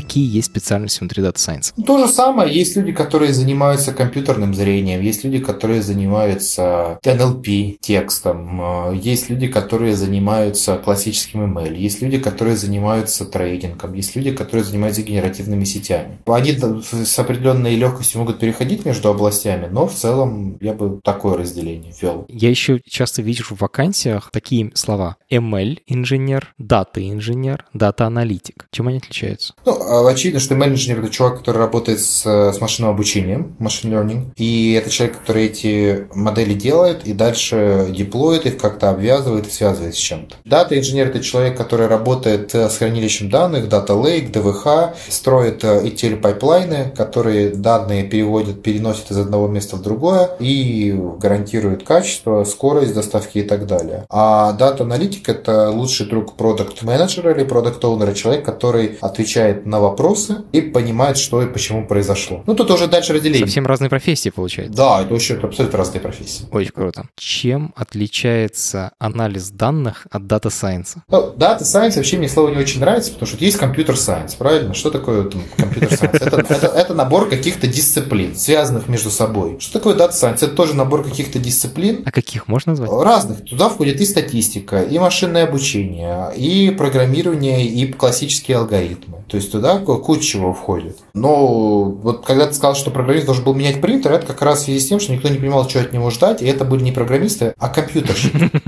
Какие есть специальности внутри Data Science? Ну, то же самое. Есть люди, которые занимаются компьютерным зрением, есть люди, которые занимаются NLP текстом, э, есть люди, которые занимаются классическим ML, есть люди, которые занимаются трейдингом, есть люди, которые занимаются генеративными сетями. Они с определенной легкостью могут переходить между областями, но в целом я бы такое разделение ввел. Я еще часто вижу в вакансиях такие слова ML-инженер, дата-инженер, дата-аналитик. Чем они отличаются? Ну, очевидно, что ML-инженер это чувак, который работает с, с машинным обучением, machine learning, и это человек, который эти модели делает и дальше деплоит их, как-то обвязывает и связывает с чем-то. Дата инженер это человек, который работает с хранилищем данных, Data Lake, DWH, строит ETL э, пайплайны, которые данные переводят, переносят из одного места в другое и гарантирует качество, скорость доставки и так далее. А дата аналитик это лучший друг продукт менеджера или продукт оунера человек, который отвечает на вопросы и понимает, что и почему произошло. Ну, тут уже дальше разделение. Совсем разные профессии, получается. Да, это вообще абсолютно разные профессии. Очень круто. Чем отличается анализ данных от Science? Ну, Data Science вообще мне слово не очень нравится, потому что есть компьютер Science, правильно? Что такое компьютер Science? Это, это, это набор каких-то дисциплин, связанных между собой. Что такое Data Science? Это тоже набор каких-то дисциплин. А каких можно назвать? Разных. Туда входит и статистика, и машинное обучение, и программирование, и классические алгоритмы. То есть туда куча чего входит. Но вот когда ты сказал, что программист должен был менять принтер, это как раз в связи с тем, что никто не понимал, что от него ждать, и это были не программисты, а компьютерщики.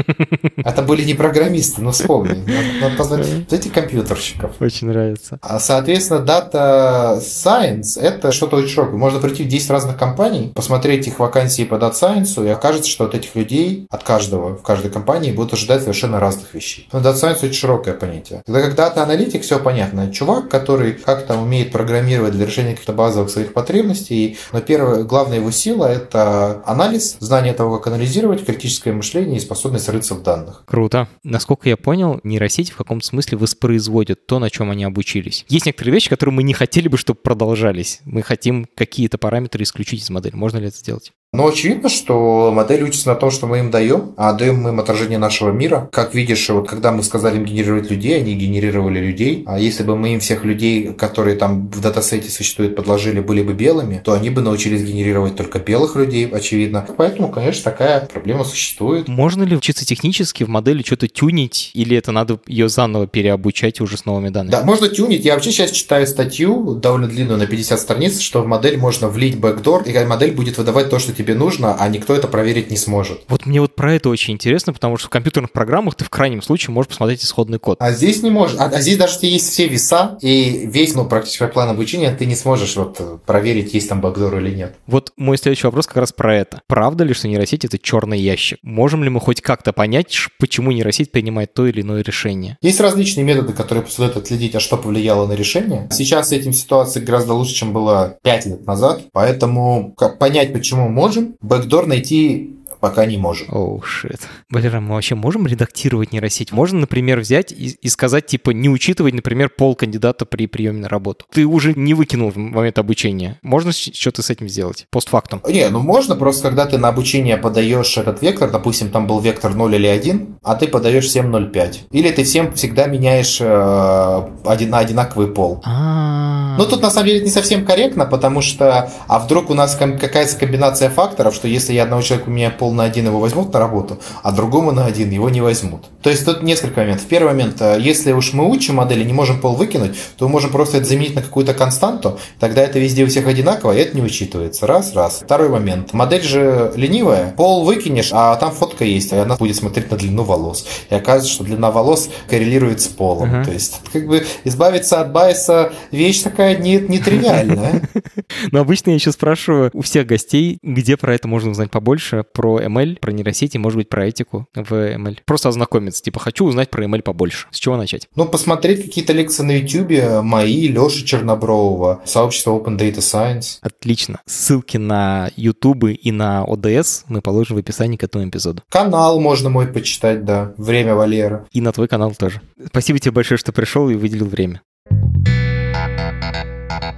Это были не программисты, но вспомни. Надо позвать этих компьютерщиков. Очень нравится. А, соответственно, Data Science – это что-то очень широкое. Можно прийти в 10 разных компаний, посмотреть их вакансии по Data Science, и окажется, что от этих людей, от каждого, в каждой компании будут ожидать совершенно разных вещей. Но Data Science очень широкое понятие. Когда как Data аналитик, все понятно. Чувак, который как-то умеет программировать для решения каких-то базовых своих потребностей. Но первая, главная его сила – это анализ, знание того, как анализировать, критическое мышление и способность рыться в данных. Круто. Насколько я понял, нейросети в каком-то смысле воспроизводят то, на чем они обучились. Есть некоторые вещи, которые мы не хотели бы, чтобы продолжались. Мы хотим какие-то параметры исключить из модели. Можно ли это сделать? Но очевидно, что модель учится на том, что мы им даем, а даем мы им отражение нашего мира. Как видишь, вот когда мы сказали им генерировать людей, они генерировали людей. А если бы мы им всех людей, которые там в датасете существуют, подложили, были бы белыми, то они бы научились генерировать только белых людей, очевидно. Поэтому, конечно, такая проблема существует. Можно ли учиться технически в модели что-то тюнить, или это надо ее заново переобучать уже с новыми данными? Да, можно тюнить. Я вообще сейчас читаю статью, довольно длинную, на 50 страниц, что в модель можно влить бэкдор, и модель будет выдавать то, что тебе нужно, а никто это проверить не сможет. Вот мне вот про это очень интересно, потому что в компьютерных программах ты в крайнем случае можешь посмотреть исходный код. А здесь не можешь. А, а здесь даже есть все веса и весь, ну, практически план обучения, ты не сможешь вот проверить, есть там бэкдор или нет. Вот мой следующий вопрос как раз про это. Правда ли, что нейросеть — это черный ящик? Можем ли мы хоть как-то понять, почему нейросеть принимает то или иное решение? Есть различные методы, которые позволяют отследить, а что повлияло на решение. Сейчас с этим ситуация гораздо лучше, чем было 5 лет назад, поэтому понять, почему можем, бэкдор найти пока не можем. Оу, oh, шит. Валера, мы вообще можем редактировать нейросеть? Можно, например, взять и, и сказать, типа, не учитывать, например, пол кандидата при приеме на работу. Ты уже не выкинул в момент обучения. Можно что-то с этим сделать? Постфактум. Не, ну можно, просто когда ты на обучение подаешь этот вектор, допустим, там был вектор 0 или 1, а ты подаешь всем 0,5. Или ты всем всегда меняешь э, один, на одинаковый пол. А-а-а. Ну, тут на самом деле это не совсем корректно, потому что, а вдруг у нас какая-то комбинация факторов, что если я одного человека меняю пол пол на один его возьмут на работу, а другому на один его не возьмут. То есть тут несколько моментов. Первый момент, э, если уж мы учим модели, не можем пол выкинуть, то мы можем просто это заменить на какую-то константу, тогда это везде у всех одинаково, и это не учитывается. Раз, раз. Второй момент. Модель же ленивая, пол выкинешь, а там фотка есть, и она будет смотреть на длину волос. И оказывается, что длина волос коррелирует с полом. Uh-huh. То есть, как бы избавиться от байса вещь такая не, не тривиальная. Но обычно я еще спрашиваю у всех гостей, где про это можно узнать побольше, про ML, про нейросети, может быть, про этику в ML. Просто ознакомиться, типа, хочу узнать про ML побольше. С чего начать? Ну, посмотреть какие-то лекции на YouTube, мои, Леши Чернобрового, сообщество Open Data Science. Отлично. Ссылки на YouTube и на ODS мы положим в описании к этому эпизоду. Канал можно мой почитать, да. Время Валера. И на твой канал тоже. Спасибо тебе большое, что пришел и выделил время.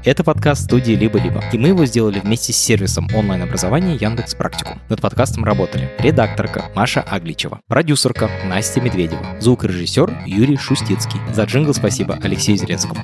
Это подкаст студии «Либо-либо», и мы его сделали вместе с сервисом онлайн-образования Яндекс Практику. Над подкастом работали редакторка Маша Агличева, продюсерка Настя Медведева, звукорежиссер Юрий Шустицкий. За джингл спасибо Алексею Зеленскому.